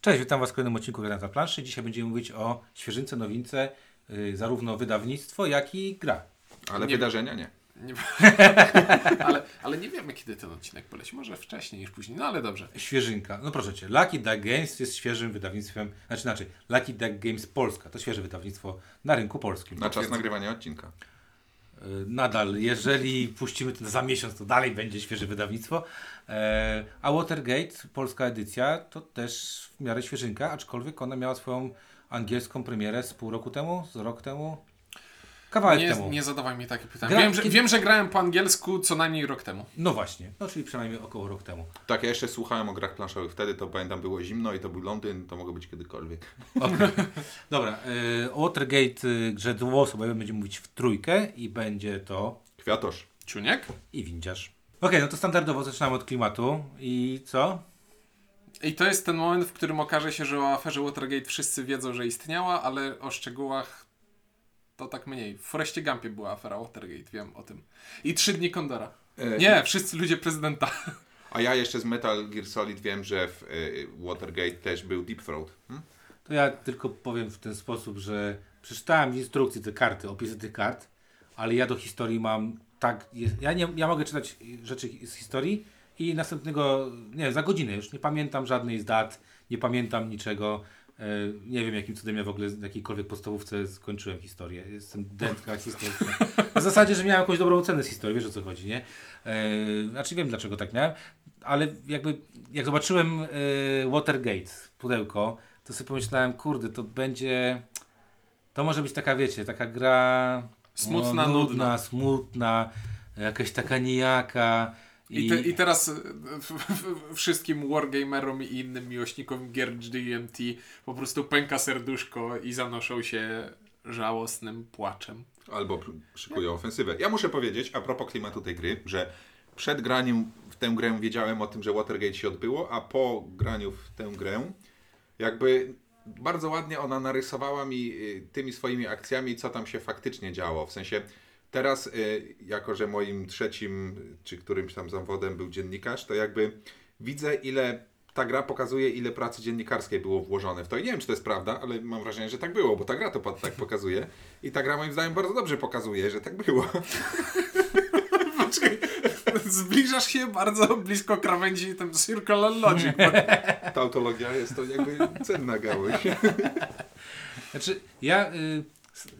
Cześć, witam Was w kolejnym odcinku Granata Planszy. Dzisiaj będziemy mówić o świeżynce, nowince, yy, zarówno wydawnictwo, jak i gra. Ale Nie- wydarzenia nie. Nie... ale, ale nie wiemy, kiedy ten odcinek poleci. Może wcześniej niż później, no ale dobrze. Świeżynka. No proszę Cię, Lucky Duck Games jest świeżym wydawnictwem, znaczy inaczej, Lucky Duck Games Polska to świeże wydawnictwo na rynku polskim. Na czas nagrywania odcinka. Yy, Nadal, jeżeli puścimy to za miesiąc, to dalej będzie świeże wydawnictwo. E, A Watergate, polska edycja, to też w miarę świeżynka, aczkolwiek ona miała swoją angielską premierę z pół roku temu, z rok temu, kawałek Nie, temu. nie zadawaj mi takie pytania. Gra- Wiem że, kiedy- wiem, że grałem po angielsku co najmniej rok temu. No właśnie, no czyli przynajmniej około rok temu. Tak, ja jeszcze słuchałem o grach planszowych. Wtedy to pamiętam było zimno i to był Londyn, to mogło być kiedykolwiek. Okej. Dobra, y, o Watergate y, grze dwuosobowej będziemy mówić w trójkę i będzie to Kwiatosz. Ciuniek? i windziarz. Okej, no to standardowo zaczynamy od klimatu i co? I to jest ten moment, w którym okaże się, że o aferze Watergate wszyscy wiedzą, że istniała, ale o szczegółach to tak mniej. W Forestie Gumpie była afera Watergate, wiem o tym. I trzy dni Kondora. E, Nie, wszyscy ludzie prezydenta. A ja jeszcze z Metal Gear Solid wiem, że w e, Watergate też był Deep Throat. Hm? To ja tylko powiem w ten sposób, że przeczytałem w instrukcji te karty, opisy tych kart, ale ja do historii mam tak. jest- Ja, nie, ja mogę czytać rzeczy z historii i następnego, nie wiem, za godzinę już nie pamiętam żadnej z dat, nie pamiętam niczego. E, Nie wiem, jakim cudem ja w ogóle w jakiejkolwiek podstawówce skończyłem historię. Jestem dętka historyczna. W zasadzie, że miałem jakąś dobrą ocenę z historii, wiesz o co chodzi, nie? E, Znaczy wiem, dlaczego tak miałem, ale jakby jak zobaczyłem e, Watergate, pudełko, to sobie pomyślałem, kurde, to będzie... To może być taka, wiecie, taka gra... Smutna, no, nudna, nudna. smutna, jakaś taka nijaka. I, te, I teraz e, wszystkim wargamerom i innym miłośnikom gier GMT po prostu pęka serduszko i zanoszą się żałosnym płaczem. Albo szykują ofensywę. Ja muszę powiedzieć, a propos klimatu tej gry, że przed graniem w tę grę wiedziałem o tym, że Watergate się odbyło, a po graniu w tę grę jakby bardzo ładnie ona narysowała mi y, tymi swoimi akcjami, co tam się faktycznie działo. W sensie teraz, y, jako że moim trzecim czy którymś tam zawodem był dziennikarz, to jakby widzę ile ta gra pokazuje, ile pracy dziennikarskiej było włożone w to. I nie wiem, czy to jest prawda, ale mam wrażenie, że tak było, bo ta gra to tak pokazuje. I ta gra moim zdaniem bardzo dobrze pokazuje, że tak było. Poczekaj, zbliżasz się bardzo blisko krawędzi tym Circle Logic. Ta autologia jest to jakby cenna gałąź. Znaczy, ja y,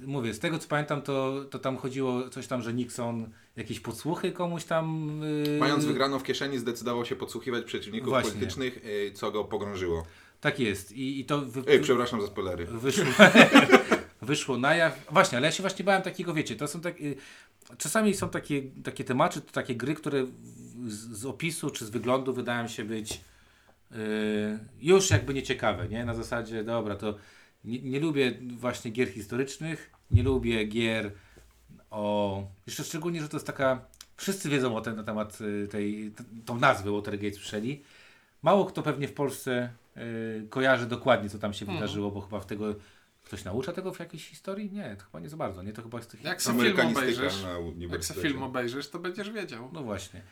mówię, z tego co pamiętam, to, to tam chodziło coś tam, że Nixon jakieś podsłuchy komuś tam. Y, Mając wygraną w kieszeni, zdecydował się podsłuchiwać przeciwników Właśnie. politycznych, y, co go pogrążyło. Tak jest. I, i to wy, Ej, przepraszam za spoilery. wyszło, wyszło na jaw. Właśnie, ale ja się właśnie bałem takiego, wiecie, to są takie. Czasami są takie, takie tematy, to takie gry, które z, z opisu czy z wyglądu wydają się być y, już jakby nieciekawe, nie? Na zasadzie, dobra, to nie, nie lubię właśnie gier historycznych, nie lubię gier o... Jeszcze szczególnie, że to jest taka... Wszyscy wiedzą o ten, na temat y, tej, tą nazwę Watergate słyszeli. Mało kto pewnie w Polsce y, kojarzy dokładnie, co tam się wydarzyło, bo chyba w tego... Ktoś naucza tego w jakiejś historii? Nie, to chyba nie za bardzo. Nie, to chyba jest... Jak se film obejrzysz, na jak se film obejrzysz, to będziesz wiedział. No właśnie.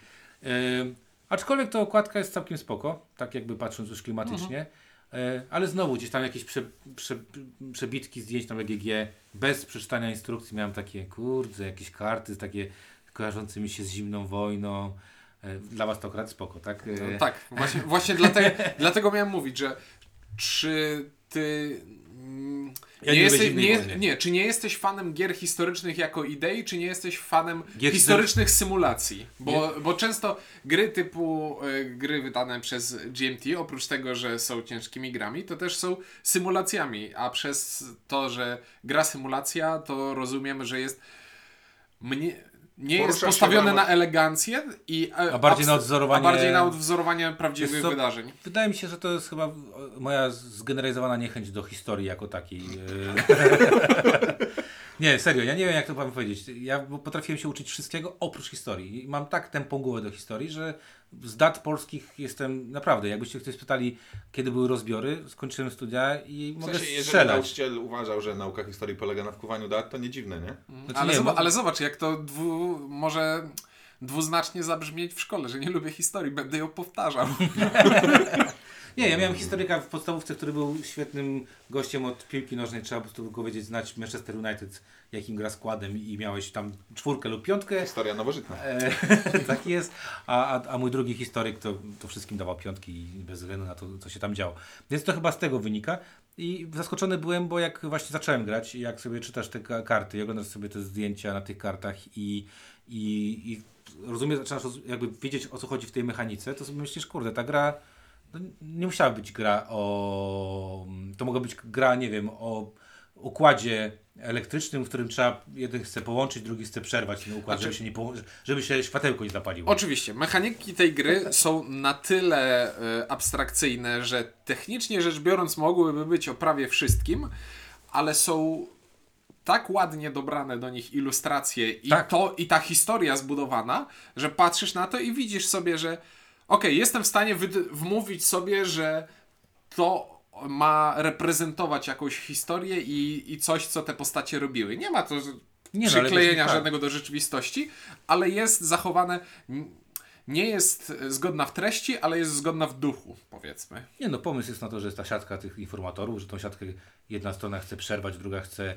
Aczkolwiek ta okładka jest całkiem spoko, tak jakby patrząc już klimatycznie. E, ale znowu gdzieś tam jakieś prze, prze, przebitki zdjęć tam EGG bez przeczytania instrukcji miałem takie, kurde, jakieś karty takie kojarzące mi się z zimną wojną. E, dla was to akurat spoko, tak? E, No, tak, właśnie, właśnie dlatego, dlatego miałem mówić, że czy ty. Ja nie nie jesteś, nie, nie, czy nie jesteś fanem gier historycznych jako idei, czy nie jesteś fanem Gier historycznych symulacji? Bo, bo często gry typu y, gry wydane przez GMT, oprócz tego, że są ciężkimi grami, to też są symulacjami, a przez to, że gra symulacja, to rozumiemy, że jest mnie, nie jest postawione na elegancję i e, A bardziej na odwzorowanie- a bardziej na odwzorowanie prawdziwych co? wydarzeń. Wydaje mi się, że to jest chyba moja zgeneralizowana niechęć do historii jako takiej. e. nie, serio, ja nie wiem jak to wam powiedzieć. Ja potrafiłem się uczyć wszystkiego oprócz historii. I mam tak tępą głowę do historii, że z dat polskich jestem naprawdę, jakbyście ktoś spytali, kiedy były rozbiory, skończyłem studia i W mogę sensie, jeżeli strzelać. nauczyciel uważał, że nauka historii polega na wkuwaniu dat, to nie dziwne, nie? Znaczy, ale, nie, zoba- bo- ale zobacz, jak to dwu, może dwuznacznie zabrzmieć w szkole, że nie lubię historii, będę ją powtarzał. Nie, ja miałem historyka w podstawówce, który był świetnym gościem od piłki nożnej. Trzeba po prostu go wiedzieć, znać Manchester United, jakim gra składem i miałeś tam czwórkę lub piątkę. Historia nowożytna. E, tak jest. A, a, a mój drugi historyk to, to wszystkim dawał piątki i bez względu na to, co się tam działo. Więc to chyba z tego wynika. I zaskoczony byłem, bo jak właśnie zacząłem grać, i jak sobie czytasz te ka- karty i oglądasz sobie te zdjęcia na tych kartach i, i, i rozumiesz, zaczynasz jakby wiedzieć o co chodzi w tej mechanice, to sobie myślisz, kurde, ta gra no, nie musiała być gra o... To mogła być gra, nie wiem, o układzie elektrycznym, w którym trzeba, jeden chce połączyć, drugi chce przerwać ten układ, Znaczy- żeby, się nie żeby się światełko nie zapaliło. Oczywiście, mechaniki tej gry są na tyle e, abstrakcyjne, że technicznie rzecz biorąc mogłyby być o prawie wszystkim, ale są tak ładnie dobrane do nich ilustracje i, Tak. to, i ta historia zbudowana, że patrzysz na to i widzisz sobie, że okej, jestem w stanie wmówić sobie, że to ma reprezentować jakąś historię i, i coś, co te postacie robiły. Nie ma to Nie, no, przyklejenia tak. żadnego do rzeczywistości, ale jest zachowane. Nie jest zgodna w treści, ale jest zgodna w duchu, powiedzmy. Nie no, pomysł jest na to, że jest ta siatka tych informatorów, że tą siatkę jedna strona chce przerwać, druga chce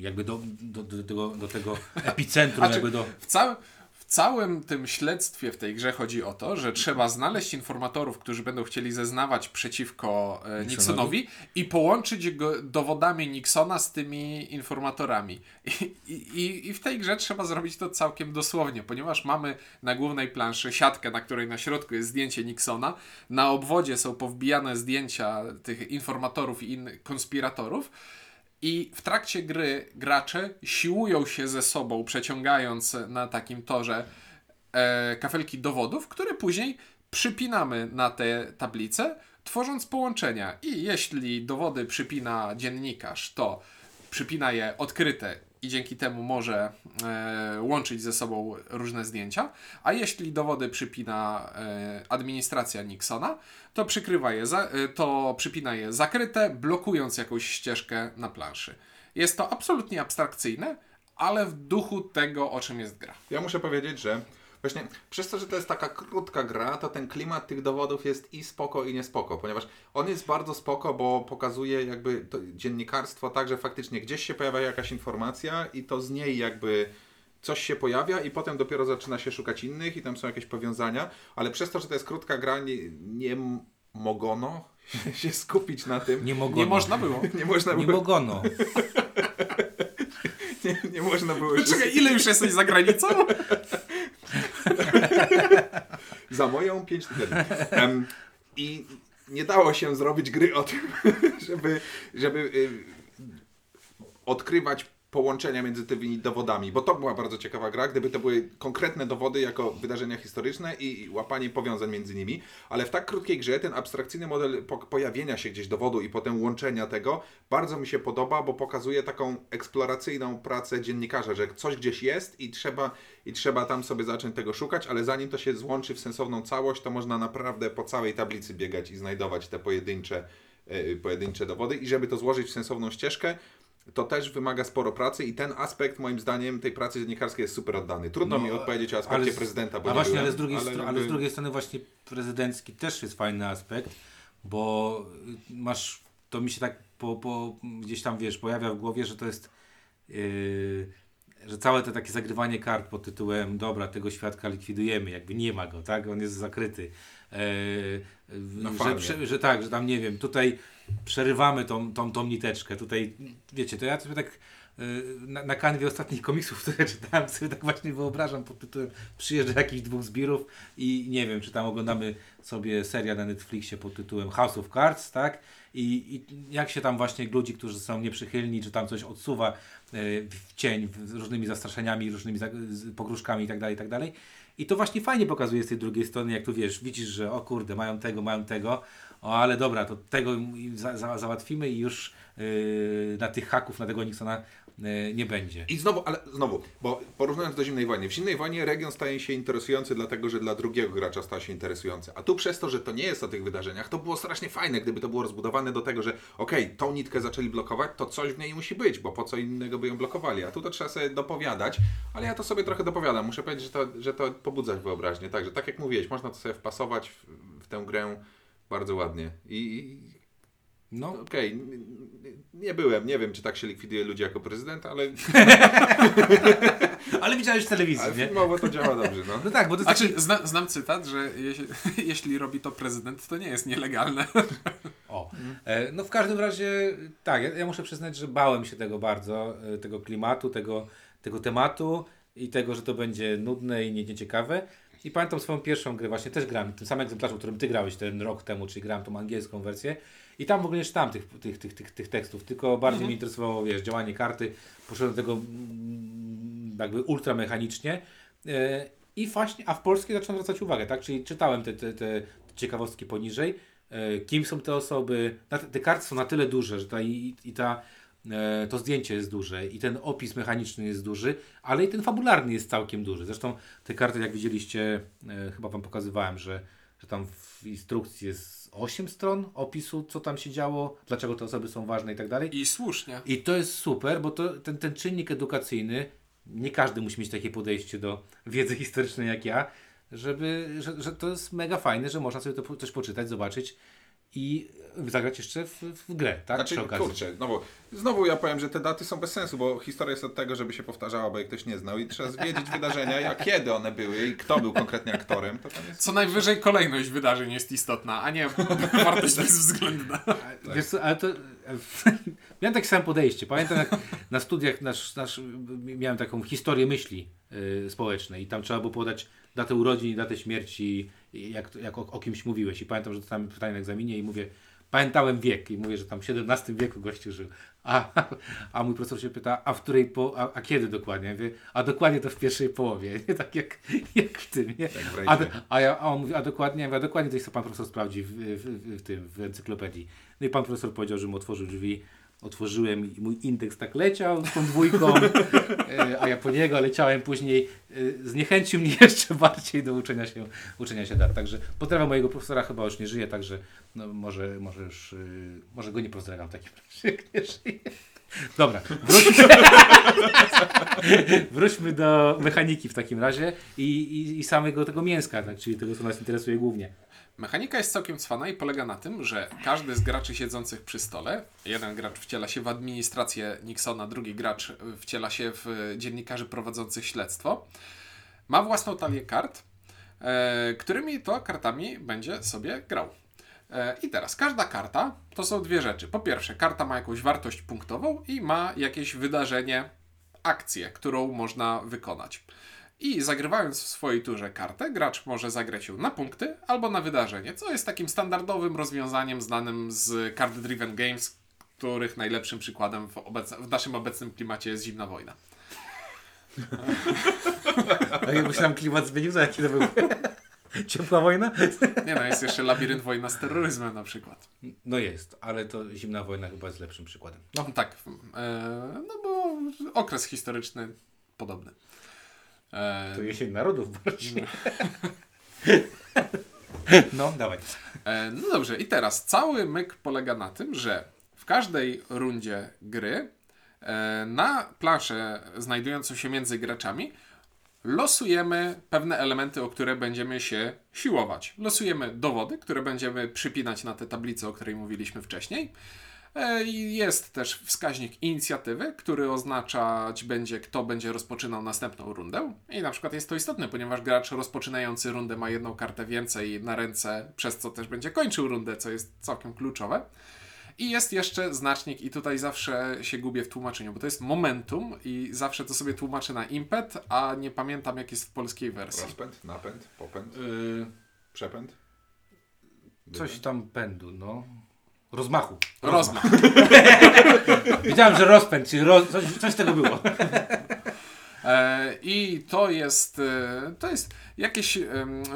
jakby do, do, do, do, do tego epicentrum, Znaczy, jakby do... W, całym w całym tym śledztwie w tej grze chodzi o to, że trzeba znaleźć informatorów, którzy będą chcieli zeznawać przeciwko e, Nixonowi i połączyć go dowodami Nixona z tymi informatorami. I, i, I w tej grze trzeba zrobić to całkiem dosłownie, ponieważ mamy na głównej planszy siatkę, na której na środku jest zdjęcie Nixona, na obwodzie są powbijane zdjęcia tych informatorów i innych konspiratorów. I w trakcie gry gracze siłują się ze sobą, przeciągając na takim torze e, kafelki dowodów, które później przypinamy na te tablice, tworząc połączenia. I jeśli dowody przypina dziennikarz, to przypina je odkryte i dzięki temu może e, łączyć ze sobą różne zdjęcia. A jeśli dowody przypina e, administracja Nixona, to przykrywa je, za, e, to przypina je zakryte, blokując jakąś ścieżkę na planszy. Jest to absolutnie abstrakcyjne, ale w duchu tego, o czym jest gra. Ja muszę powiedzieć, że właśnie przez to, że to jest taka krótka gra, to ten klimat tych dowodów jest i spoko, i niespoko, ponieważ on jest bardzo spoko, bo pokazuje jakby to dziennikarstwo tak, że faktycznie gdzieś się pojawia jakaś informacja i to z niej jakby coś się pojawia i potem dopiero zaczyna się szukać innych i tam są jakieś powiązania, ale przez to, że to jest krótka gra, nie, nie mogono się skupić na tym. Nie mogło. Nie można było. Nie można Nie było, mogono. nie, nie można było Czekaj, ile już jesteś za granicą? Za moją 5 tygodni. Em, I nie dało się zrobić gry o tym, żeby, żeby y, odkrywać połączenia między tymi dowodami, bo to była bardzo ciekawa gra, gdyby to były konkretne dowody jako wydarzenia historyczne i łapanie powiązań między nimi, ale w tak krótkiej grze ten abstrakcyjny model po pojawienia się gdzieś dowodu i potem łączenia tego bardzo mi się podoba, bo pokazuje taką eksploracyjną pracę dziennikarza, że coś gdzieś jest i trzeba, i trzeba tam sobie zacząć tego szukać, ale zanim to się złączy w sensowną całość, to można naprawdę po całej tablicy biegać i znajdować te pojedyncze, yy, pojedyncze dowody i żeby to złożyć w sensowną ścieżkę, to też wymaga sporo pracy i ten aspekt moim zdaniem tej pracy dziennikarskiej jest super oddany. Trudno No, mi odpowiedzieć o aspekcie z- prezydenta, bo a nie właśnie, byłem, ale z, drugiej ale stro- ale jakby- z drugiej strony właśnie prezydencki też jest fajny aspekt, bo y, masz, to mi się tak po, po, gdzieś tam wiesz, pojawia w głowie, że to jest yy, że całe to takie zagrywanie kart pod tytułem dobra, tego świadka likwidujemy, jakby nie ma go, tak? On jest zakryty. Yy, że, prze- że tak, że tam nie wiem, tutaj przerywamy tą, tą, tą niteczkę, tutaj wiecie, to ja sobie tak yy, na, na kanwie ostatnich komiksów, które czytałem, sobie tak właśnie wyobrażam pod tytułem przyjeżdża jakichś dwóch zbirów i nie wiem, czy tam oglądamy sobie serial na Netflixie pod tytułem House of Cards, tak? I, I jak się tam właśnie ludzi, którzy są nieprzychylni, czy tam coś odsuwa e, w cień z różnymi zastraszeniami, różnymi pogróżkami i tak dalej, i tak. I to właśnie fajnie pokazuje z tej drugiej strony, jak tu wiesz, widzisz, że o kurde, mają tego, mają tego, o ale dobra, to tego za, za, załatwimy i już yy, na tych haków, na tego Nixona yy, nie będzie. I znowu, ale znowu, bo porównując do Zimnej Wojny, w Zimnej Wojnie region staje się interesujący dlatego, że dla drugiego gracza stał się interesujący. A tu przez to, że to nie jest o tych wydarzeniach, to było strasznie fajne, gdyby to było rozbudowane do tego, że okej, tą nitkę zaczęli blokować, to coś w niej musi być, bo po co innego by ją blokowali. A tu to trzeba sobie dopowiadać, ale ja to sobie trochę dopowiadam. Muszę powiedzieć, że to, że to pobudza wyobraźnię. Także tak jak mówiłeś, można to sobie wpasować w, w tę grę bardzo ładnie. I No, okej, n- nie byłem, nie wiem, czy tak się likwiduje ludzi jako prezydent, ale, ale widziałeś w telewizji, ale nie? filmowo to działa dobrze, no. No tak, bo to Znaczy, taki... zna, znam cytat, że jeśli, jeśli robi to prezydent, to nie jest nielegalne. O. E, No w każdym razie, tak, ja, ja muszę przyznać, że bałem się tego bardzo, e, tego klimatu, tego, tego tematu i tego, że to będzie nudne i nie- nieciekawe. I pamiętam swoją pierwszą grę, właśnie też grałem tym samym egzemplarzu, w którym ty grałeś ten rok temu, czyli grałem tą angielską wersję. I tam w ogóle nie czytałem tych, tych, tych, tych, tych tekstów, tylko bardziej mnie interesowało, wiesz, działanie karty. Poszedłem do tego mm, jakby ultramechanicznie. E, I właśnie, a w polskiej zacząłem zwracać uwagę, tak? Czyli czytałem te, te, te ciekawostki poniżej. E, Kim są te osoby? Te karty są na tyle duże, że ta, i, i ta, to zdjęcie jest duże i ten opis mechaniczny jest duży, ale i ten fabularny jest całkiem duży. Zresztą te karty, jak widzieliście, e, chyba Wam pokazywałem, że, że tam w instrukcji jest 8 stron opisu, co tam się działo, dlaczego te osoby są ważne i tak dalej. I słusznie. I to jest super, bo to, ten, ten czynnik edukacyjny, nie każdy musi mieć takie podejście do wiedzy historycznej jak ja, żeby, że, że to jest mega fajne, że można sobie to coś poczytać, zobaczyć i zagrać jeszcze w, w grę, tak? Znaczy, Przy okazji. kurczę, znowu, znowu ja powiem, że te daty są bez sensu, bo historia jest od tego, żeby się powtarzała, bo jak ktoś nie znał i trzeba wiedzieć wydarzenia, jak kiedy one były i kto był konkretnie aktorem, jest... Co najwyżej kolejność wydarzeń jest istotna, a nie wartość bezwzględna. Wiesz co, ale to... miałem takie samo podejście. Pamiętam jak na studiach nasz, nasz, miałem taką historię myśli y, społecznej i tam trzeba było podać datę urodzin i datę śmierci, jak, jak o, o kimś mówiłeś. I pamiętam, że dostałem pytanie na egzaminie i mówię, pamiętałem wiek i mówię, że tam w XVII wieku gościu żył. A, a mój profesor się pyta, a w której, po, a, a kiedy dokładnie? Ja mówię, a dokładnie to w pierwszej połowie, nie tak jak, jak w tym, nie? w A, a, ja, a on mówi, a dokładnie, ja mówię, a dokładnie to jest, co pan profesor sprawdzi w, w, w, tym, w encyklopedii. No i pan profesor powiedział, że mu otworzył drzwi, otworzyłem i mój indeks tak leciał z tą dwójką, e, a ja po niego leciałem później. e, Zniechęcił mnie jeszcze bardziej do uczenia się, uczenia się. Także pozdrawiam mojego profesora, chyba już nie żyje, także no, może, może już, y, może go nie pozdrawiam w takim razie, nie żyje. Dobra, wróćmy, wróćmy do mechaniki w takim razie i, i, i samego tego mięska, tak, czyli tego, co nas interesuje głównie. Mechanika jest całkiem cwana i polega na tym, że każdy z graczy siedzących przy stole, jeden gracz wciela się w administrację Nixona, drugi gracz wciela się w dziennikarzy prowadzących śledztwo, ma własną talię kart, e, którymi to kartami będzie sobie grał. E, I teraz każda karta to są dwie rzeczy. Po pierwsze, karta ma jakąś wartość punktową i ma jakieś wydarzenie, akcję, którą można wykonać. I zagrywając w swojej turze kartę, gracz może zagrać ją na punkty albo na wydarzenie, co jest takim standardowym rozwiązaniem znanym z Card Driven Games, których najlepszym przykładem w, w naszym obecnym klimacie jest zimna wojna. A jakby się nam klimat zmienił, to jaki to był? Ciepła wojna? Nie no, jest jeszcze Labirynt Wojna z terroryzmem na przykład. No jest, ale to zimna wojna chyba jest lepszym przykładem. No tak, e, no bo okres historyczny podobny. E, To jesień narodów bardziej. No, dawaj. E, No dobrze, i teraz cały myk polega na tym, że w każdej rundzie gry e, na planszę znajdującą się między graczami losujemy pewne elementy, o które będziemy się siłować. Losujemy dowody, które będziemy przypinać na tę tablicę, o której mówiliśmy wcześniej. E, i Jest też wskaźnik inicjatywy, który oznaczać będzie, kto będzie rozpoczynał następną rundę. I na przykład jest to istotne, ponieważ gracz rozpoczynający rundę ma jedną kartę więcej na ręce, przez co też będzie kończył rundę, co jest całkiem kluczowe. I jest jeszcze znacznik, i tutaj zawsze się gubię w tłumaczeniu, bo to jest momentum, i zawsze to sobie tłumaczę na impet, a nie pamiętam, jak jest w polskiej wersji. Rozpęd, napęd, popęd, Yy, przepęd. coś tam pędu, no. Rozmachu. Rozmach. Wiedziałem, że rozpęd, czyli roz, coś, coś z tego było. E, I to jest, e, to jest jakieś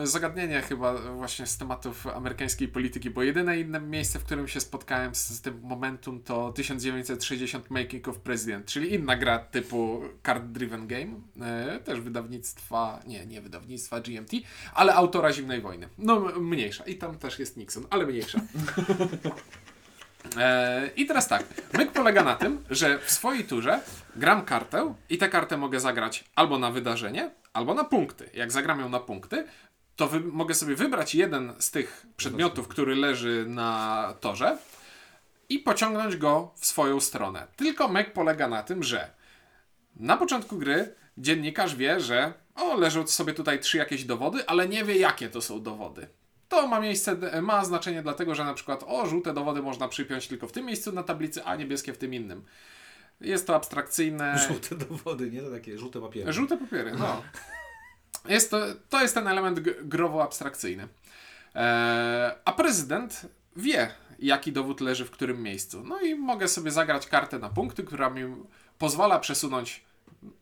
zagadnienie chyba właśnie z tematów amerykańskiej polityki, bo jedyne inne miejsce, w którym się spotkałem z, z tym momentum to 1960 Making of President, czyli inna gra typu Card Driven Game, e, też wydawnictwa, nie, nie wydawnictwa GMT, ale autora Zimnej Wojny. No mniejsza i tam też jest Nixon, ale mniejsza. E, I teraz tak, myk polega na tym, że w swojej turze gram kartę i tę kartę mogę zagrać albo na wydarzenie, albo na punkty. Jak zagram ją na punkty, to wy, mogę sobie wybrać jeden z tych przedmiotów, który leży na torze i pociągnąć go w swoją stronę. Tylko mek polega na tym, że na początku gry dziennikarz wie, że o, leżą sobie tutaj trzy jakieś dowody, ale nie wie, jakie to są dowody. To ma miejsce, ma znaczenie dlatego, że na przykład o, żółte dowody można przypiąć tylko w tym miejscu na tablicy, a niebieskie w tym innym. Jest to abstrakcyjne. Żółte dowody, nie? To takie żółte papiery. Żółte papiery, no. Jest to, to jest ten element growo-abstrakcyjny. Eee, a prezydent wie, jaki dowód leży w którym miejscu. No i mogę sobie zagrać kartę na punkty, która mi pozwala przesunąć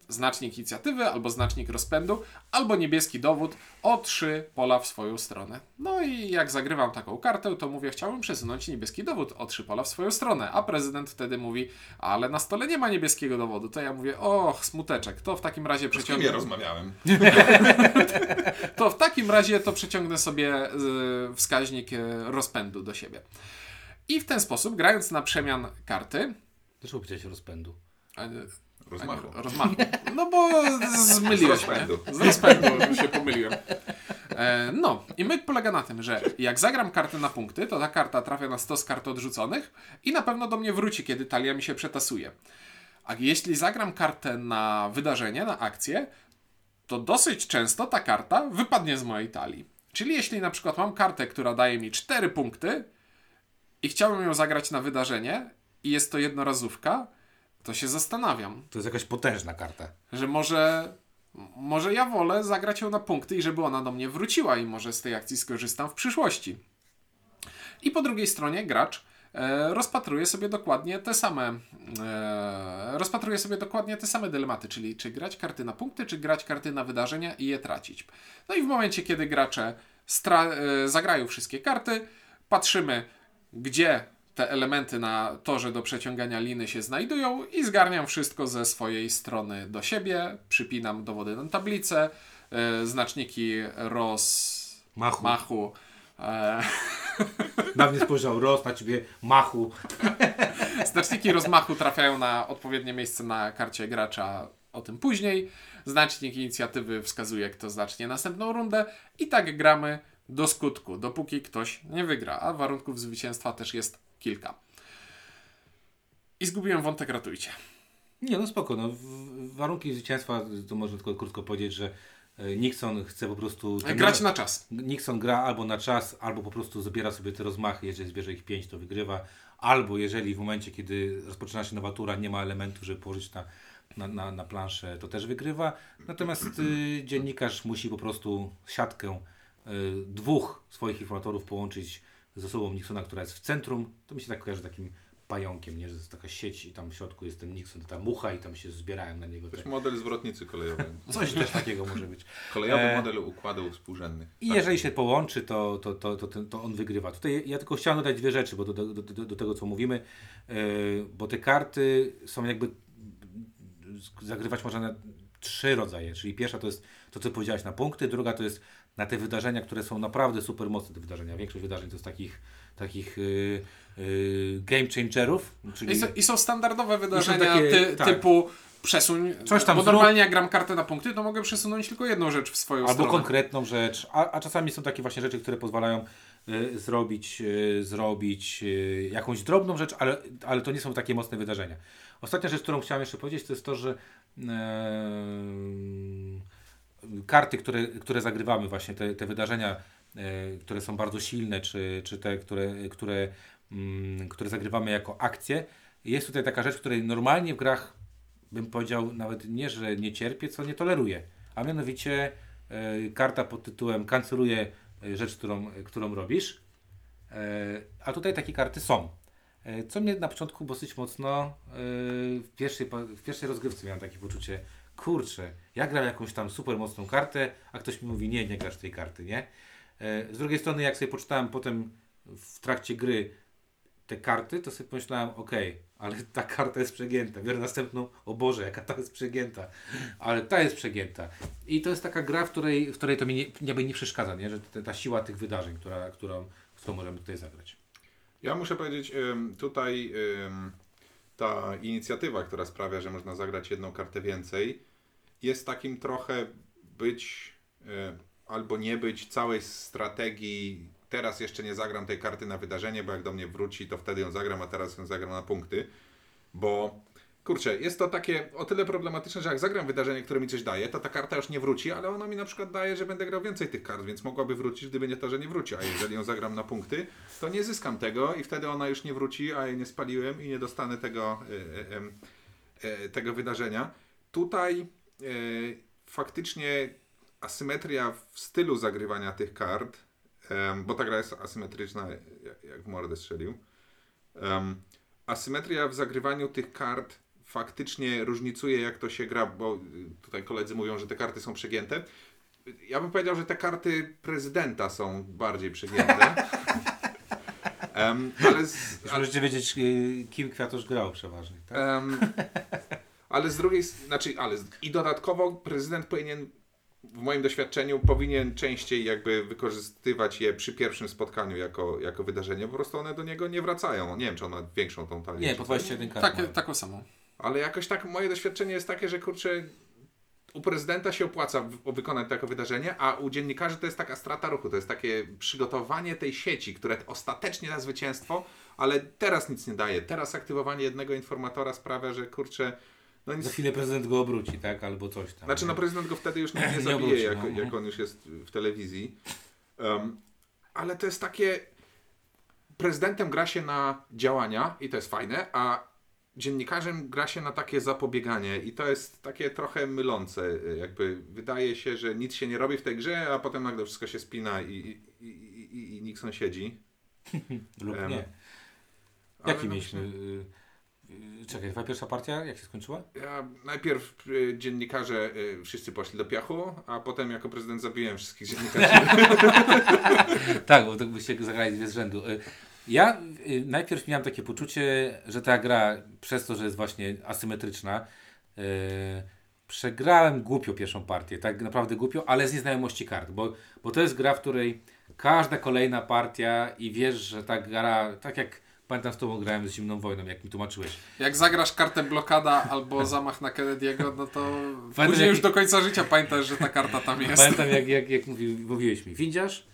znacznik inicjatywy, albo znacznik rozpędu, albo niebieski dowód o trzy pola w swoją stronę. No i jak zagrywam taką kartę, to mówię, chciałbym przesunąć niebieski dowód o trzy pola w swoją stronę, a prezydent wtedy mówi, ale na stole nie ma niebieskiego dowodu. To ja mówię, och, smuteczek, to w takim razie Z kim przeciągnę... ja rozmawiałem? To w takim razie to przeciągnę sobie y, wskaźnik y, rozpędu do siebie. I w ten sposób, grając na przemian karty, Dlaczego powiedziałeś rozpędu? Rozmachu. a, rozmachu. No bo zmyliłeś Z mnie. rozpędu. Z rozpędu się pomyliłem. E, no, i myk polega na tym, że jak zagram kartę na punkty, to ta karta trafia na stos kart odrzuconych i na pewno do mnie wróci, kiedy talia mi się przetasuje. A jeśli zagram kartę na wydarzenie, na akcję, to dosyć często ta karta wypadnie z mojej talii. Czyli jeśli na przykład mam kartę, która daje mi 4 punkty i chciałbym ją zagrać na wydarzenie i jest to jednorazówka, to się zastanawiam, To jest jakaś potężna karta. że może, może ja wolę zagrać ją na punkty i żeby ona do mnie wróciła i może z tej akcji skorzystam w przyszłości. I po drugiej stronie gracz e, rozpatruje sobie dokładnie te same e, rozpatruje sobie dokładnie te same dylematy, czyli czy grać karty na punkty, czy grać karty na wydarzenia i je tracić. No i w momencie, kiedy gracze stra- e, zagrają wszystkie karty, patrzymy, gdzie te elementy na torze do przeciągania liny się znajdują i zgarniam wszystko ze swojej strony do siebie, przypinam dowody na tablicę, e, znaczniki rozmachu, Machu. e, Na mnie spojrzał roz, na ciebie machu. Znaczniki rozmachu trafiają na odpowiednie miejsce na karcie gracza o tym później. Znacznik inicjatywy wskazuje, kto zacznie następną rundę i tak gramy do skutku, dopóki ktoś nie wygra, a warunków zwycięstwa też jest kilka. I zgubiłem wątek, ratujcie. Nie, no spoko. No, warunki zwycięstwa, to można tylko krótko powiedzieć, że e, Nixon chce po prostu... ten- Grać na czas. Nixon gra albo na czas, albo po prostu zabiera sobie te rozmachy, jeżeli zbierze ich 5, to wygrywa. Albo jeżeli w momencie, kiedy rozpoczyna się nowa tura, nie ma elementu, żeby położyć na, na, na, na planszę, to też wygrywa. Natomiast y, dziennikarz musi po prostu siatkę y, dwóch swoich informatorów połączyć z osobą Nixona, która jest w centrum. To mi się tak kojarzy takim pająkiem, nie? że jest taka sieć i tam w środku jest ten Nixon, ta mucha i tam się zbierają na niego. To jest Te... model zwrotnicy kolejowej. Coś też takiego może być. Kolejowy E, model układów współrzędnych. I Tak. jeżeli się połączy, to, to, to, to, to on wygrywa. Tutaj ja tylko chciałem dodać dwie rzeczy, bo do, do, do, do tego, co mówimy, yy, bo te karty są jakby zagrywać można na trzy rodzaje, czyli pierwsza to jest to, co powiedziałeś na punkty, druga to jest na te wydarzenia, które są naprawdę super mocne te wydarzenia. Większość wydarzeń to jest takich, takich yy, yy, game changerów, czyli I, są, I są standardowe wydarzenia takie- ty, tak. typu przesuń. Coś tam bo zrób. normalnie jak gram kartę na punkty, to mogę przesunąć tylko jedną rzecz w swoją Albo stronę. konkretną rzecz, a, a czasami są takie właśnie rzeczy, które pozwalają y, zrobić, y, zrobić y, jakąś drobną rzecz, ale, ale to nie są takie mocne wydarzenia. Ostatnia rzecz, którą chciałem jeszcze powiedzieć, to jest to, że karty, które, które zagrywamy, właśnie te, te wydarzenia, e, które są bardzo silne, czy, czy te, które, które, mm, które zagrywamy jako akcje, jest tutaj taka rzecz, której normalnie w grach bym powiedział nawet nie, że nie cierpię, co nie toleruję. A mianowicie e, karta pod tytułem kanceluje e, rzecz, którą, którą robisz. A tutaj takie karty są. Co mnie na początku dosyć mocno w, pierwszej, w pierwszej rozgrywce miałem takie poczucie, kurczę, ja gram jakąś tam super mocną kartę, a ktoś mi mówi, nie, nie grasz tej karty, nie? E, z drugiej strony, jak sobie poczytałem potem w trakcie gry te karty, to sobie pomyślałem, okej, ale ta karta jest przegięta. Biorę następną, o Boże, jaka ta jest przegięta. Ale ta jest przegięta. I to jest taka gra, w której, w której to mi nie, jakby nie przeszkadza, nie? że ta, ta siła tych wydarzeń, która, którą, którą możemy tutaj zagrać. Ja muszę powiedzieć, tutaj ta inicjatywa, która sprawia, że można zagrać jedną kartę więcej, jest takim trochę być y, albo nie być całej strategii. Teraz jeszcze nie zagram tej karty na wydarzenie, bo jak do mnie wróci, to wtedy ją zagram, a teraz ją zagram na punkty. Bo kurczę, jest to takie o tyle problematyczne, że jak zagram wydarzenie, które mi coś daje, to ta karta już nie wróci, ale ona mi na przykład daje, że będę grał więcej tych kart, więc mogłaby wrócić, gdyby nie to, że nie wróci. A jeżeli ją zagram na punkty, to nie zyskam tego i wtedy ona już nie wróci, a jej nie spaliłem i nie dostanę tego, e, e, e, tego wydarzenia. Tutaj e, faktycznie asymetria w stylu zagrywania tych kart, bo ta gra jest asymetryczna, jak- w mordę strzelił. Asymetria w zagrywaniu tych kart faktycznie różnicuje, jak to się gra, bo y, tutaj koledzy mówią, że te karty są przegięte. Ja bym powiedział, że te karty prezydenta są bardziej przegięte. Em, ale, z, Już możecie wiedzieć, y, kim Kwiatusz grał przeważnie. Tak? Em, ale z drugiej, znaczy, ale i dodatkowo prezydent powinien, w moim doświadczeniu, powinien częściej jakby wykorzystywać je przy pierwszym spotkaniu jako, jako wydarzenie. Po prostu one do niego nie wracają. Nie wiem, czy on ma większą tą talię. Nie, po coś. 21 kart. Tak, taką samą. Ale jakoś tak moje doświadczenie jest takie, że kurczę, u prezydenta się opłaca wykonać takie wydarzenie, a u dziennikarzy to jest taka strata ruchu, to jest takie przygotowanie tej sieci, które ostatecznie da zwycięstwo, ale teraz nic nie daje. Teraz aktywowanie jednego informatora sprawia, że kurczę, no nic... Za chwilę prezydent go obróci, tak? Albo coś tam. Znaczy, no prezydent go wtedy już nie, nie zabije, obróci, jak, no. jak on już jest w telewizji. Um, ale to jest takie... Prezydentem gra się na działania i to jest fajne, a dziennikarzem gra się na takie zapobieganie i to jest takie trochę mylące. Jakby wydaje się, że nic się nie robi w tej grze, a potem nagle wszystko się spina i, i, i, i, Nixon siedzi. Lub Em, nie. Jaki no mieliśmy... Y, czekaj, twoja pierwsza partia, jak się skończyła? Ja najpierw y, dziennikarze y, wszyscy poszli do piachu, a potem jako prezydent zabiłem wszystkich dziennikarzy. Tak, bo tak byście zagrali dwie z rzędu. Y, Ja y, najpierw miałem takie poczucie, że ta gra, przez to, że jest właśnie asymetryczna, y, przegrałem głupio pierwszą partię, tak naprawdę głupio, ale z nieznajomości kart, bo, bo to jest gra, w której każda kolejna partia i wiesz, że ta gra, tak jak pamiętam z tobą grałem z Zimną Wojną, jak mi tłumaczyłeś, Jak zagrasz kartę blokada albo zamach na Kennedy'ego, no to Pamiętam, później już jaki- do końca życia pamiętasz, że ta karta tam jest. Pamiętam jak, jak, jak mówi, mówiłeś mi, windziarz,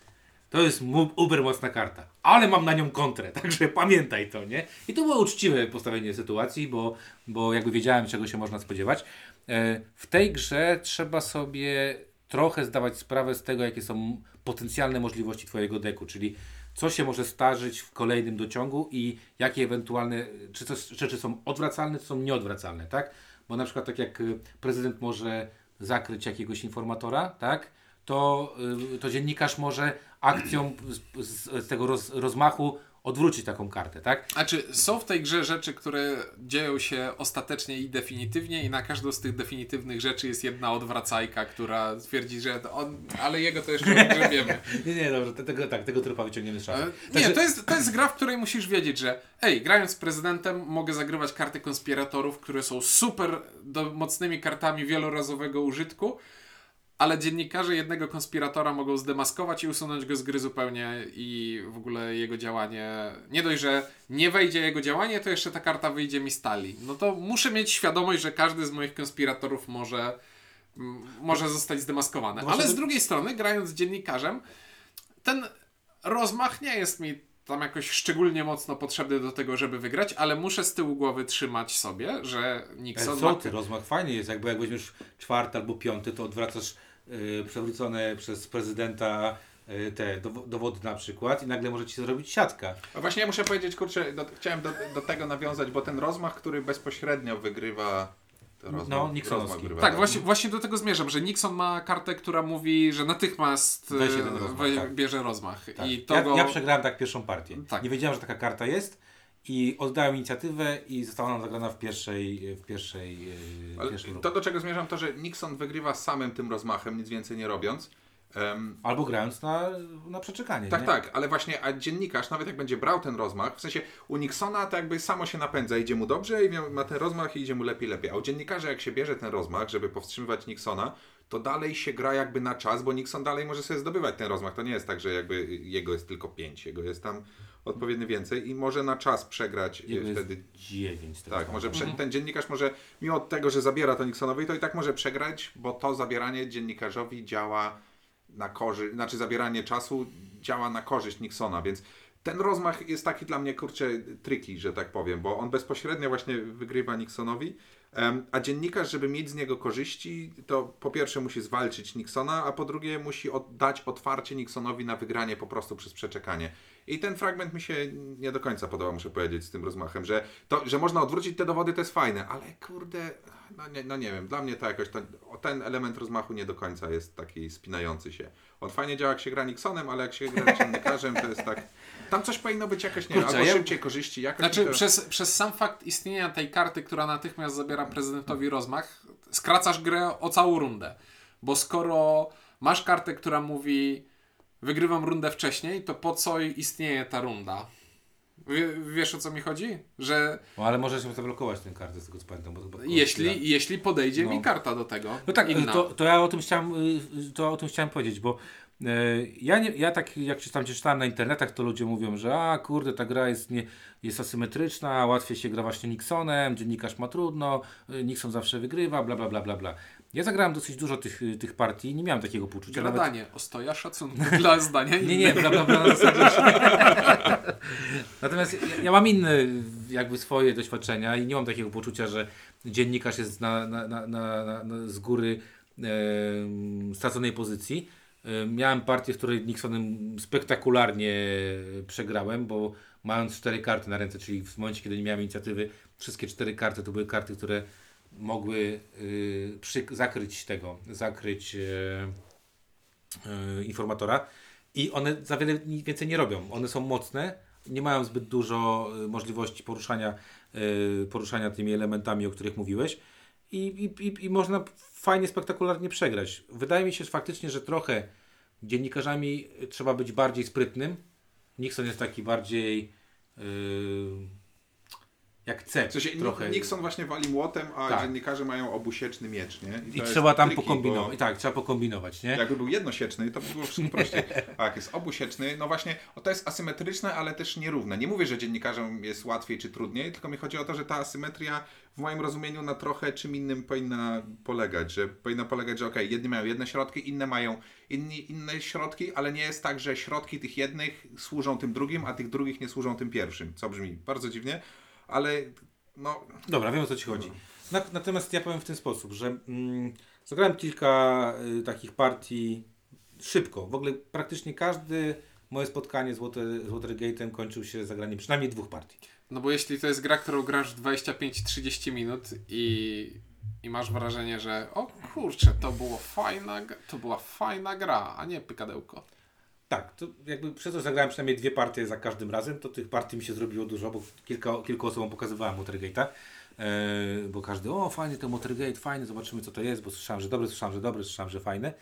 to jest uber mocna karta, ale mam na nią kontrę, także pamiętaj to, nie? I to było uczciwe postawienie sytuacji, bo, bo jakby wiedziałem, czego się można spodziewać. E, W tej grze trzeba sobie trochę zdawać sprawę z tego, jakie są potencjalne możliwości Twojego deku, czyli co się może starzyć w kolejnym dociągu i jakie ewentualne, czy coś, rzeczy są odwracalne, czy są nieodwracalne, tak? Bo na przykład tak jak y, prezydent może zakryć jakiegoś informatora, tak? To, y, to dziennikarz może akcją z, z, tego roz, rozmachu odwrócić taką kartę, tak? A czy są w tej grze rzeczy, które dzieją się ostatecznie i definitywnie i na każdą z tych definitywnych rzeczy jest jedna odwracajka, która twierdzi, że on, ale jego to jeszcze odgrzebiemy. Nie, nie, dobrze, te- tego, tak, tego trupa wyciągniemy z szafy. E, Także- Nie, to jest, to jest gra, w której musisz wiedzieć, że ej, grając z prezydentem mogę zagrywać karty konspiratorów, które są super do, mocnymi kartami wielorazowego użytku, ale dziennikarze jednego konspiratora mogą zdemaskować i usunąć go z gry zupełnie i w ogóle jego działanie, nie dość, że nie wejdzie jego działanie, to jeszcze ta karta wyjdzie mi stali. No to muszę mieć świadomość, że każdy z moich konspiratorów może, m, może zostać zdemaskowany. Ale z drugiej strony, grając z dziennikarzem, ten rozmach nie jest mi tam jakoś szczególnie mocno potrzebny do tego, żeby wygrać, ale muszę z tyłu głowy trzymać sobie, że Nixon co ma... ty, rozmach fajny jest, jakby jak weźmiesz czwarty albo piąty, to odwracasz przewrócone przez prezydenta y, te dowo- dowody na przykład i nagle może ci się zrobić siatka. A właśnie ja muszę powiedzieć, kurczę, do, chciałem do, do tego nawiązać, bo ten rozmach, który bezpośrednio wygrywa. Rozmach, No, Nixonowski. wygrywa, Tak, właśnie, właśnie do tego zmierzam, że Nixon ma kartę, która mówi, że natychmiast e, rozmach, we- tak. bierze rozmach. Tak. I to ja, go... ja przegrałem tak pierwszą partię. Tak. Nie wiedziałem, że taka karta jest i oddałem inicjatywę i została ona zagrana w pierwszej, w pierwszej, y, Ale pierwszej to, do czego zmierzam, to, że Nixon wygrywa samym tym rozmachem, nic więcej nie robiąc. Em, Albo grając na, na przeczekanie. tak, nie? tak, ale właśnie, a dziennikarz, nawet jak będzie brał ten rozmach, w sensie u Nixona to jakby samo się napędza, idzie mu dobrze i ma ten rozmach i idzie mu lepiej, lepiej. A u dziennikarza, jak się bierze ten rozmach, żeby powstrzymywać Nixona, to dalej się gra jakby na czas, bo Nixon dalej może sobie zdobywać ten rozmach. To nie jest tak, że jakby jego jest tylko pięć, jego jest tam odpowiednio więcej i może na czas przegrać Jego e, jest wtedy. 9 teraz Tak, mam. może prze... ten dziennikarz może, mimo tego, że zabiera to Nixonowi, to i tak może przegrać, bo to zabieranie dziennikarzowi działa na korzyść, znaczy zabieranie czasu działa na korzyść Nixona, więc ten rozmach jest taki dla mnie, kurczę, triki, że tak powiem, bo on bezpośrednio właśnie wygrywa Nixonowi, a dziennikarz, żeby mieć z niego korzyści, to po pierwsze musi zwalczyć Nixona, a po drugie musi dać otwarcie Nixonowi na wygranie po prostu przez przeczekanie. I ten fragment mi się nie do końca podoba, muszę powiedzieć, z tym rozmachem, że, to, że można odwrócić te dowody, to jest fajne, ale kurde, no nie, no nie wiem, dla mnie to jakoś, to, ten element rozmachu nie do końca jest taki spinający się. On fajnie działa, jak się gra Nixonem, ale jak się gra dziennikarzem, to jest tak, tam coś powinno być jakoś, nie wiem, Kurczę, albo ja- szybciej korzyści, jakoś Znaczy, to... przez, przez sam fakt istnienia tej karty, która natychmiast zabiera prezydentowi rozmach, skracasz grę o całą rundę. Bo skoro masz kartę, która mówi wygrywam rundę wcześniej, to po co istnieje ta runda? Wie, wiesz o co mi chodzi? Że No, ale możesz ją zablokować tę kartę, z tego co pamiętam. Bo, bo, jeśli, jeśli podejdzie No. mi karta do tego, No tak, inna. to, to ja o tym chciałem, y, to o tym chciałem powiedzieć, bo e, ja, nie, ja tak jak czy tam czytałem na internetach, to ludzie mówią, że a kurde, ta gra jest, nie, jest asymetryczna, łatwiej się gra właśnie Nixonem, dziennikarz ma trudno, y, Nixon zawsze wygrywa, bla bla bla bla bla. Ja zagrałem dosyć dużo tych, tych partii, nie miałem takiego poczucia. Nawet, Gradanie, ostoja szacunku dla zdania nie, innych. nie, bla bla bla na zasadzie. Natomiast ja, ja mam inne jakby swoje doświadczenia i nie mam takiego poczucia, że dziennikarz jest na, na, na, na, z góry em, straconej pozycji. Em, Miałem partię, w której Nixonem spektakularnie przegrałem, bo mając cztery karty na ręce, czyli w momencie, kiedy nie miałem inicjatywy, wszystkie cztery karty to były karty, które mogły y, przy, zakryć tego, zakryć e, e, informatora i one za wiele więcej nie robią. One są mocne, nie mają zbyt dużo e, możliwości poruszania, e, poruszania tymi elementami, o których mówiłeś i, i, i, i można fajnie, spektakularnie przegrać. Wydaje mi się że faktycznie, że trochę dziennikarzami trzeba być bardziej sprytnym. Nixon jest taki bardziej yy, jak C W sensie, trochę. Nixon właśnie wali młotem, a Tak. dziennikarze mają obusieczny miecz, nie? I jest trzeba tam triki, pokombinować. bo- I tak, trzeba pokombinować, nie? Jakby był jednosieczny, to by było wszystko prościej. A jak jest obusieczny, no właśnie, o, to jest asymetryczne, ale też nierówne. Nie mówię, że dziennikarzom jest łatwiej czy trudniej, tylko mi chodzi o to, że ta asymetria w moim rozumieniu na trochę czym innym powinna polegać. Że powinna polegać, że okej, jedni mają jedne środki, inne mają inni, inne środki, ale nie jest tak, że środki tych jednych służą tym drugim, a tych drugich nie służą tym pierwszym. Co brzmi bardzo dziwnie, ale no, Dobra, wiem o co Ci chodzi. Na, natomiast ja powiem w ten sposób, że mm, zagrałem kilka y, takich partii szybko. W ogóle praktycznie każde moje spotkanie z, Water, z Watergate'em kończył się zagraniem przynajmniej dwóch partii. No bo jeśli to jest gra, którą grasz 25-30 minut i, i masz wrażenie, że o kurczę, to było fajna, to była fajna gra, a nie pykadełko. Tak, to jakby przez to zagrałem przynajmniej dwie partie za każdym razem, to tych partii mi się zrobiło dużo, bo kilka, kilku osobom pokazywałem Watergate'a, e, bo każdy, o fajny ten Watergate, fajny, zobaczymy co to jest, bo słyszałem, że dobry, słyszałem, że dobry, słyszałem, że fajny.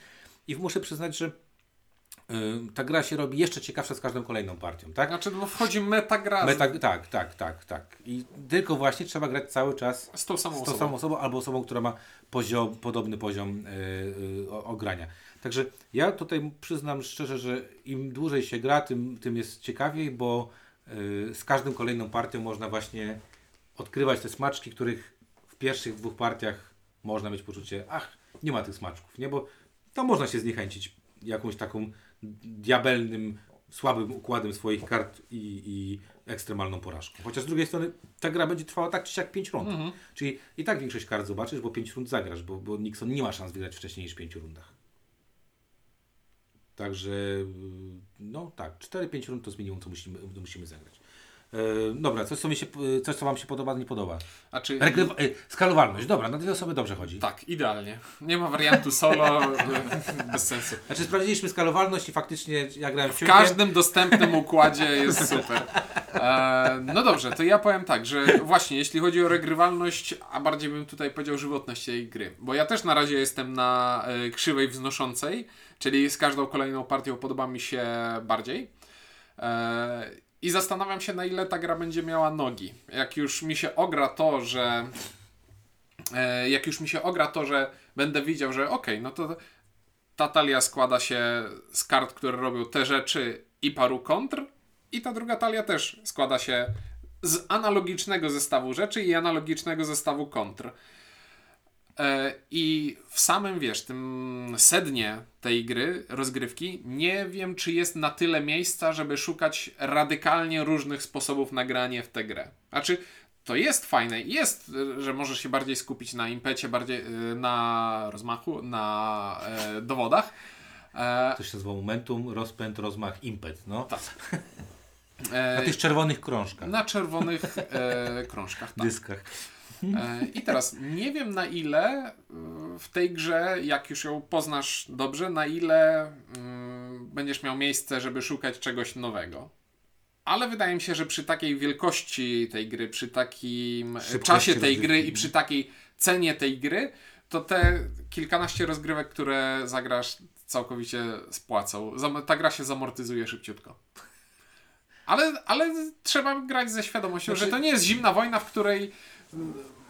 I muszę przyznać, że ta gra się robi jeszcze ciekawsza z każdą kolejną partią, tak? Znaczy, no wchodzi metagra Meta, tak, tak, tak, tak. I tylko właśnie trzeba grać cały czas z tą samą z tą osobą. samą osobą albo osobą, która ma poziom, podobny poziom yy, yy, ogrania. Także ja tutaj przyznam szczerze, że im dłużej się gra, tym, tym jest ciekawiej, bo yy, z każdą kolejną partią można właśnie odkrywać te smaczki, których w pierwszych dwóch partiach można mieć poczucie, ach, nie ma tych smaczków, nie? Bo to można się zniechęcić jakąś taką diabelnym, słabym układem swoich kart i, i ekstremalną porażką. Chociaż z drugiej strony ta gra będzie trwała tak czy siak 5 rund. Czyli i tak większość kart zobaczysz, bo 5 rund zagrasz, bo, bo Nixon nie ma szans wygrać wcześniej niż w 5 rundach. Także no tak, 4-5 rund to jest minimum, co musimy, musimy zagrać. E, dobra, coś co, mi się, y, coś co Wam się podoba, nie podoba. A czy... Regrywa- e, skalowalność, dobra, na dwie osoby dobrze chodzi. Tak, idealnie. Nie ma wariantu solo, bez sensu. Znaczy sprawdziliśmy skalowalność i faktycznie ja grałem W ciągiem. każdym dostępnym układzie jest super. E, no dobrze, to ja powiem tak, że właśnie jeśli chodzi o regrywalność, a bardziej bym tutaj powiedział żywotność tej gry, bo ja też na razie jestem na e, krzywej wznoszącej, czyli z każdą kolejną partią podoba mi się bardziej. E, I zastanawiam się, na ile ta gra będzie miała nogi. Jak już mi się ogra to, że e, jak już mi się ogra to, że będę widział, że okej, no to ta talia składa się z kart, które robią te rzeczy i paru kontr. I ta druga talia też składa się z analogicznego zestawu rzeczy i analogicznego zestawu kontr. E, I w samym, wiesz, tym sednie tej gry, rozgrywki, nie wiem, czy jest na tyle miejsca, żeby szukać radykalnie różnych sposobów nagrania w tę grę. Znaczy, to jest fajne, jest, że możesz się bardziej skupić na impecie, bardziej e, na rozmachu, na e, dowodach. E, To się nazywa momentum, rozpęd, rozmach, impet, no. Tak. Na tych czerwonych krążkach, na czerwonych e, krążkach, tak. dyskach. E, I teraz nie wiem na ile e, w tej grze, jak już ją poznasz dobrze, na ile mm, będziesz miał miejsce, żeby szukać czegoś nowego. Ale wydaje mi się, że przy takiej wielkości tej gry, przy takim e, Szybkości czasie tej rozgrywki. gry i przy takiej cenie tej gry, to te kilkanaście rozgrywek, które zagrasz, całkowicie spłacą. Ta gra się zamortyzuje szybciutko. Ale, ale trzeba grać ze świadomością, Znaczy- że to nie jest zimna wojna, w której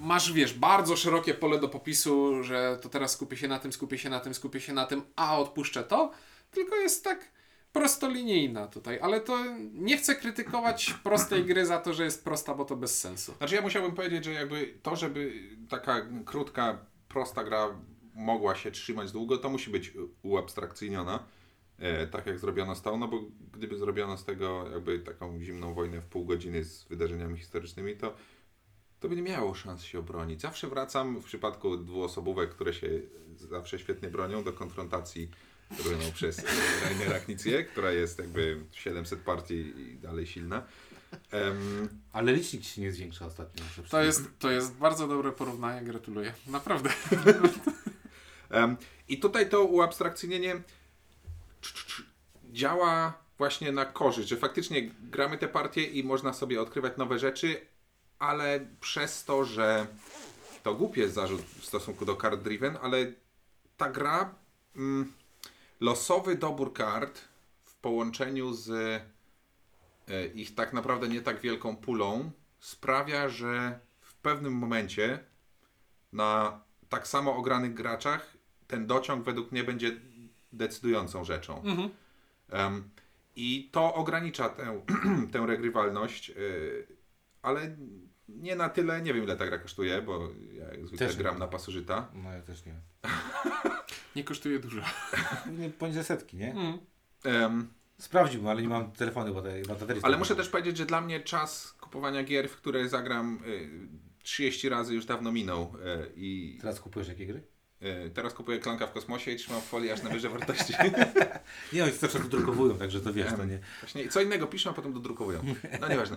masz, wiesz, bardzo szerokie pole do popisu, że to teraz skupię się na tym, skupię się na tym, skupię się na tym, a odpuszczę to, tylko jest tak prostolinijna tutaj, ale to nie chcę krytykować prostej gry za to, że jest prosta, bo to bez sensu. Znaczy ja musiałbym powiedzieć, że jakby to, żeby taka krótka, prosta gra mogła się trzymać długo, to musi być uabstrakcyjniona. E, tak jak zrobiono z no bo gdyby zrobiono z tego jakby taką zimną wojnę w pół godziny z wydarzeniami historycznymi, to, to by nie miało szans się obronić. Zawsze wracam w przypadku dwuosobówek, które się zawsze świetnie bronią, do konfrontacji robioną przez Knicję, która jest jakby 700 partii i dalej silna. Em, Ale licznik się nie zwiększa ostatnio. To jest, to jest bardzo dobre porównanie, gratuluję. Naprawdę. Em, I tutaj to uabstrakcyjnienie działa właśnie na korzyść, że faktycznie gramy te partie i można sobie odkrywać nowe rzeczy, ale przez to, że to głupi jest zarzut w stosunku do card driven, ale ta gra mm, losowy dobór kart w połączeniu z e, ich tak naprawdę nie tak wielką pulą sprawia, że w pewnym momencie na tak samo ogranych graczach ten dociąg według mnie będzie decydującą rzeczą. Mhm. Em, I to ogranicza tę, tę regrywalność, yy, ale nie na tyle, nie wiem ile ta gra kosztuje, bo ja jak zwykle Też nie gram wiem. na pasożyta. No ja też nie. Nie kosztuje dużo. Nie poniżej setki, nie? Mm. Em, Sprawdziłbym, ale nie mam telefonu baterii. baterii ale muszę też powiedzieć, że dla mnie czas kupowania gier, w które zagram y, 30 razy już dawno minął y, i Teraz kupujesz jakie gry? y, teraz kupuję Klanka w kosmosie i trzymam w folii aż na wyżej wartości. Nie, oni to czasem drukowują, także to wiesz, to nie. Właśnie co innego piszą, a potem dodrukowują. No nieważne.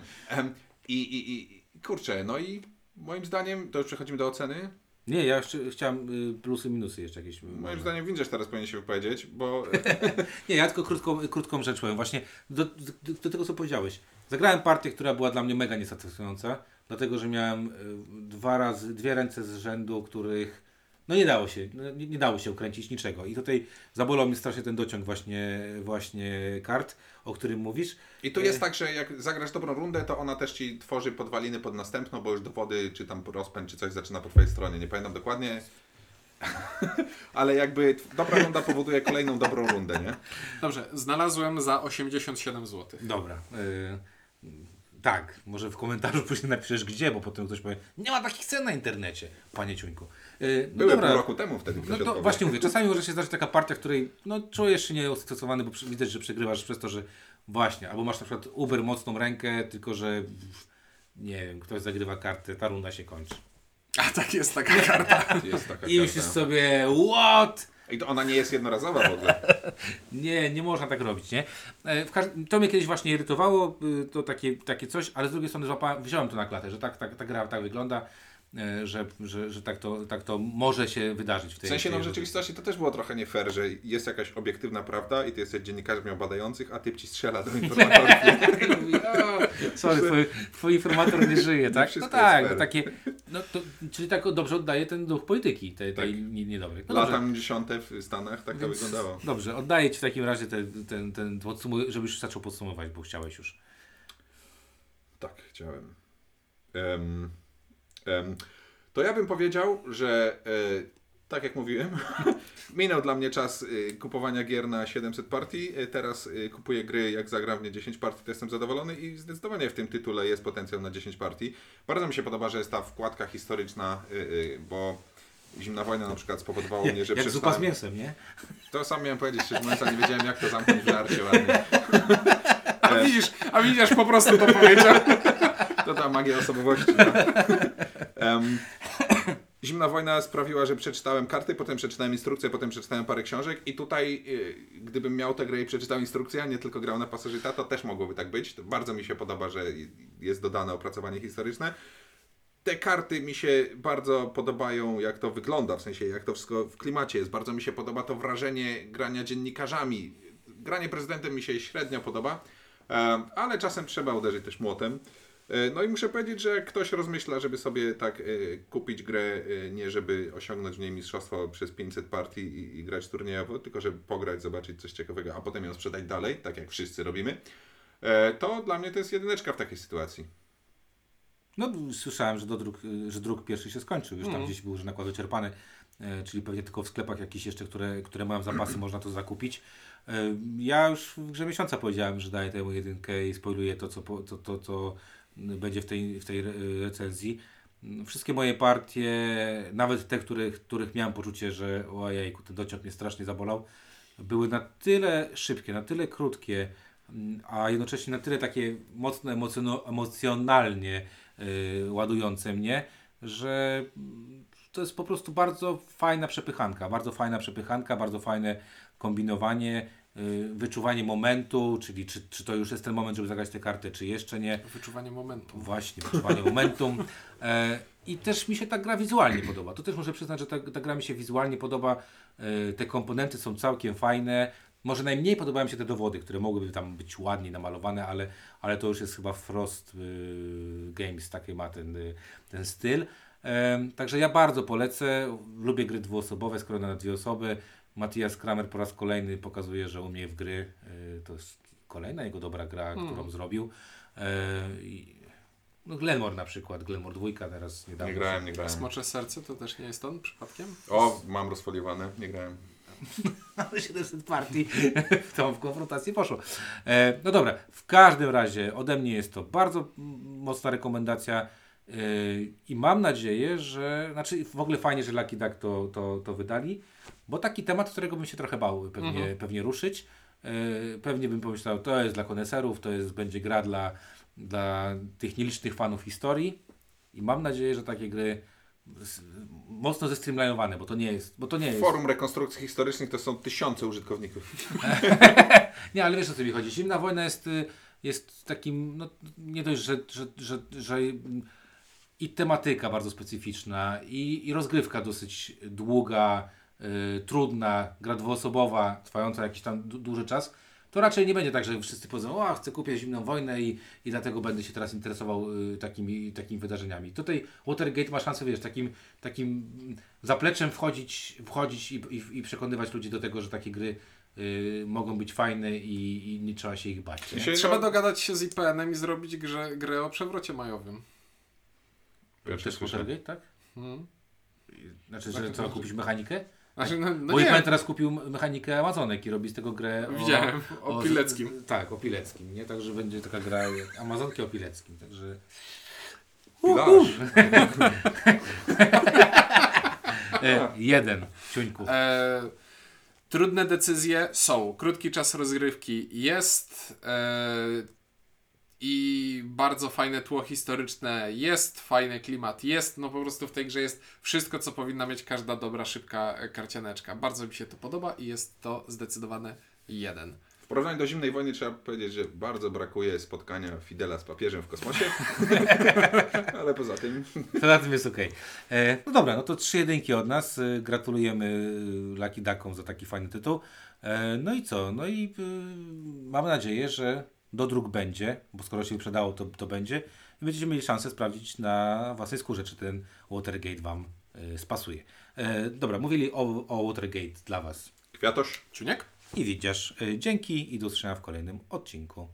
I, i, I kurczę, no i moim zdaniem, to już przechodzimy do oceny. Nie, ja jeszcze chciałem y, plusy, minusy jeszcze jakieś. Moim zdaniem Windziarz teraz powinien się wypowiedzieć, bo Nie, ja tylko krótką, krótką rzecz powiem. Właśnie do, do, do tego, co powiedziałeś. Zagrałem partię, która była dla mnie mega niesatysfakcjonująca, dlatego, że miałem y, dwa razy, dwie ręce z rzędu, których no nie dało się, no, nie, nie dało się ukręcić niczego. I tutaj zabolał mnie strasznie ten dociąg właśnie, właśnie kart, o którym mówisz. i tu jest tak, że jak zagrasz dobrą rundę, to ona też ci tworzy podwaliny pod następną, bo już dowody, czy tam rozpęd, czy coś zaczyna po twojej stronie. Nie pamiętam dokładnie. Ale jakby dobra runda powoduje kolejną dobrą rundę, nie? Dobrze, znalazłem za 87 zł. Dobra. Y, tak, może w komentarzu później napiszesz gdzie, bo potem ktoś powie, nie ma takich cen na internecie, panie Ciuńku. Y, no Były dobra. pół roku temu wtedy. No to właśnie mówię, czasami może się zdarzyć taka partia, w której no, czujesz się nieustosowany, bo widać, że przegrywasz przez to, że właśnie, albo masz na przykład uber mocną rękę, tylko że nie wiem, ktoś zagrywa kartę, ta runda się kończy. A tak jest taka karta. Jest taka I myślisz sobie, what? I to ona nie jest jednorazowa w ogóle. Nie, nie można tak robić, nie? E, to mnie kiedyś właśnie irytowało, y, to takie, takie coś, ale z drugiej strony złapałem, wziąłem to na klatę, że tak, tak, ta gra tak wygląda, że, że, że tak, to, tak to może się wydarzyć w W tej sensie, no w rzeczywistości to też było trochę nie fair, że jest jakaś obiektywna prawda i ty jesteś dziennikarzem ją badających, a typ ci strzela do informatorów. "O, Sorry, twój, twój informator nie żyje, tak? No tak, no takie, no to, czyli tak dobrze oddaje ten duch polityki, tej, tej Tak. nie- niedobrej. No Lata dziesiąte w Stanach tak to Więc- wyglądało. dobrze, oddaję Ci w takim razie ten, ten, ten podsumu- żebyś już zaczął podsumować, bo chciałeś już. Tak, chciałem. Em, em, to ja bym powiedział, że e, tak jak mówiłem, minął dla mnie czas e, kupowania gier na 700 partii. E, teraz kupuję gry, jak zagram w nie 10 partii, to jestem zadowolony i zdecydowanie w tym tytule jest potencjał na 10 partii. Bardzo mi się podoba, że jest ta wkładka historyczna, bo Zimna wojna na przykład spowodowało mnie, że Jak zupa z przestałem... mięsem, nie? To sam miałem powiedzieć, mówiąc, ale nie wiedziałem jak to zamknąć w żarcie ładnie. A widzisz, a widzisz, po prostu to powiedział. To ta magia osobowości. No. Em, Zimna wojna sprawiła, że przeczytałem karty, potem przeczytałem instrukcję, potem przeczytałem parę książek i tutaj, y, gdybym miał tę grę i przeczytał instrukcję, a nie tylko grał na pasożyta, to też mogłoby tak być. To bardzo mi się podoba, że jest dodane opracowanie historyczne. Te karty mi się bardzo podobają, jak to wygląda, w sensie jak to wszystko w klimacie jest. Bardzo mi się podoba to wrażenie grania dziennikarzami. Granie prezydentem mi się średnio podoba, ale czasem trzeba uderzyć też młotem. E, No i muszę powiedzieć, że jak ktoś rozmyśla, żeby sobie tak e, kupić grę, e, nie żeby osiągnąć w niej mistrzostwo przez 500 partii i, i grać turniejowo, tylko żeby pograć, zobaczyć coś ciekawego, a potem ją sprzedać dalej, tak jak wszyscy robimy, to dla mnie to jest jedyneczka w takiej sytuacji. No, słyszałem, że, do druk, że druk pierwszy się skończył. Już tam gdzieś był że nakład wyczerpany, e, czyli pewnie tylko w sklepach jakichś jeszcze, które, które mają zapasy, można to zakupić. E, ja już w grze miesiąca powiedziałem, że daję temu jedynkę i spoiluję to, co, to, to, co będzie w tej, w tej re- recenzji. Wszystkie moje partie, nawet te, których, których miałem poczucie, że ojejku, ten dociąg mnie strasznie zabolał, były na tyle szybkie, na tyle krótkie, mm, a jednocześnie na tyle takie mocno emocjonalnie ładujące mnie, że to jest po prostu bardzo fajna przepychanka, bardzo fajna przepychanka, bardzo fajne kombinowanie, y, wyczuwanie momentu, czyli czy, czy to już jest ten moment, żeby zagrać te karty, czy jeszcze nie. Wyczuwanie momentu. Właśnie, wyczuwanie momentum. E, I też mi się ta gra wizualnie podoba. To też muszę przyznać, że ta, ta gra mi się wizualnie podoba. E, te komponenty są całkiem fajne. Może najmniej podobają mi się te dowody, które mogłyby tam być ładnie namalowane, ale, ale to już jest chyba Frost y, Games, taki ma ten, y, ten styl. E, także ja bardzo polecę. Lubię gry dwuosobowe, skoro na dwie osoby. Matthias Kramer po raz kolejny pokazuje, że umie w gry. E, to jest kolejna jego dobra gra, którą zrobił. E, no Glenmore na przykład, Glenmore dwójka teraz niedawno. Nie grałem, nie grałem. Smocze serce to też nie jest on przypadkiem? O, mam rozfoliowane, nie grałem. Ale 700 partii w tą w konfrontację poszło. E, no dobra, w każdym razie ode mnie jest to bardzo mocna rekomendacja e, i mam nadzieję, że, znaczy w ogóle fajnie, że Lucky Duck to, to, to wydali, bo taki temat, którego bym się trochę bał pewnie, pewnie ruszyć. E, pewnie bym pomyślał, to jest dla koneserów, to jest, będzie gra dla, dla tych nielicznych fanów historii i mam nadzieję, że takie gry mocno zestreamlinowane, bo to nie jest, bo to nie jest Forum rekonstrukcji historycznych to są tysiące użytkowników. Nie, ale wiesz o co mi chodzi. Zimna wojna jest, y, jest takim, no nie dość, że, że, że, że i tematyka bardzo specyficzna, i, i rozgrywka dosyć długa, y, trudna, gra dwuosobowa, trwająca jakiś tam duży czas, to raczej nie będzie tak, że wszyscy powiedzą, o, chcę kupić zimną wojnę i, i dlatego będę się teraz interesował y, takimi, takimi wydarzeniami. Tutaj Watergate ma szansę, wiesz, takim, takim zapleczem wchodzić, wchodzić i, i, i przekonywać ludzi do tego, że takie gry y, mogą być fajne i, i nie trzeba się ich bać. Trzeba no- dogadać się z IPN-em i zrobić grę, grę o przewrocie majowym. Pierwszy Też. Watergate, tak? Hmm. Znaczy, że co, kupić mechanikę? Znaczy, no, no IPN teraz kupił mechanikę Amazonek i robi z tego grę o... Widziałem, o Pileckim. Tak, o Pileckim, nie? Także będzie taka gra Amazonki o Pileckim, także... Pilarz. E, jeden, ciuńków. E, trudne decyzje są. Krótki czas rozgrywki jest. E, I bardzo fajne tło historyczne jest, fajny klimat jest. No po prostu w tej grze jest wszystko, co powinna mieć każda dobra, szybka e, karcianeczka. Bardzo mi się to podoba i jest to zdecydowane jeden. W porównaniu do zimnej wojny trzeba powiedzieć, że bardzo brakuje spotkania Fidela z papieżem w kosmosie. Ale poza tym To na tym jest okej. E, No dobra, no to trzy jedynki od nas. E, Gratulujemy Lucky Duckom za taki fajny tytuł. E, No i co? No i mam nadzieję, że do dróg będzie, bo skoro się wyprzedało, to, to będzie. I będziecie mieli szansę sprawdzić na własnej skórze, czy ten Watergate Wam e, spasuje. E, Dobra, mówili o, o Watergate dla Was. kwiatosz. Czuniek? I widzisz, e, dzięki i do usłyszenia w kolejnym odcinku.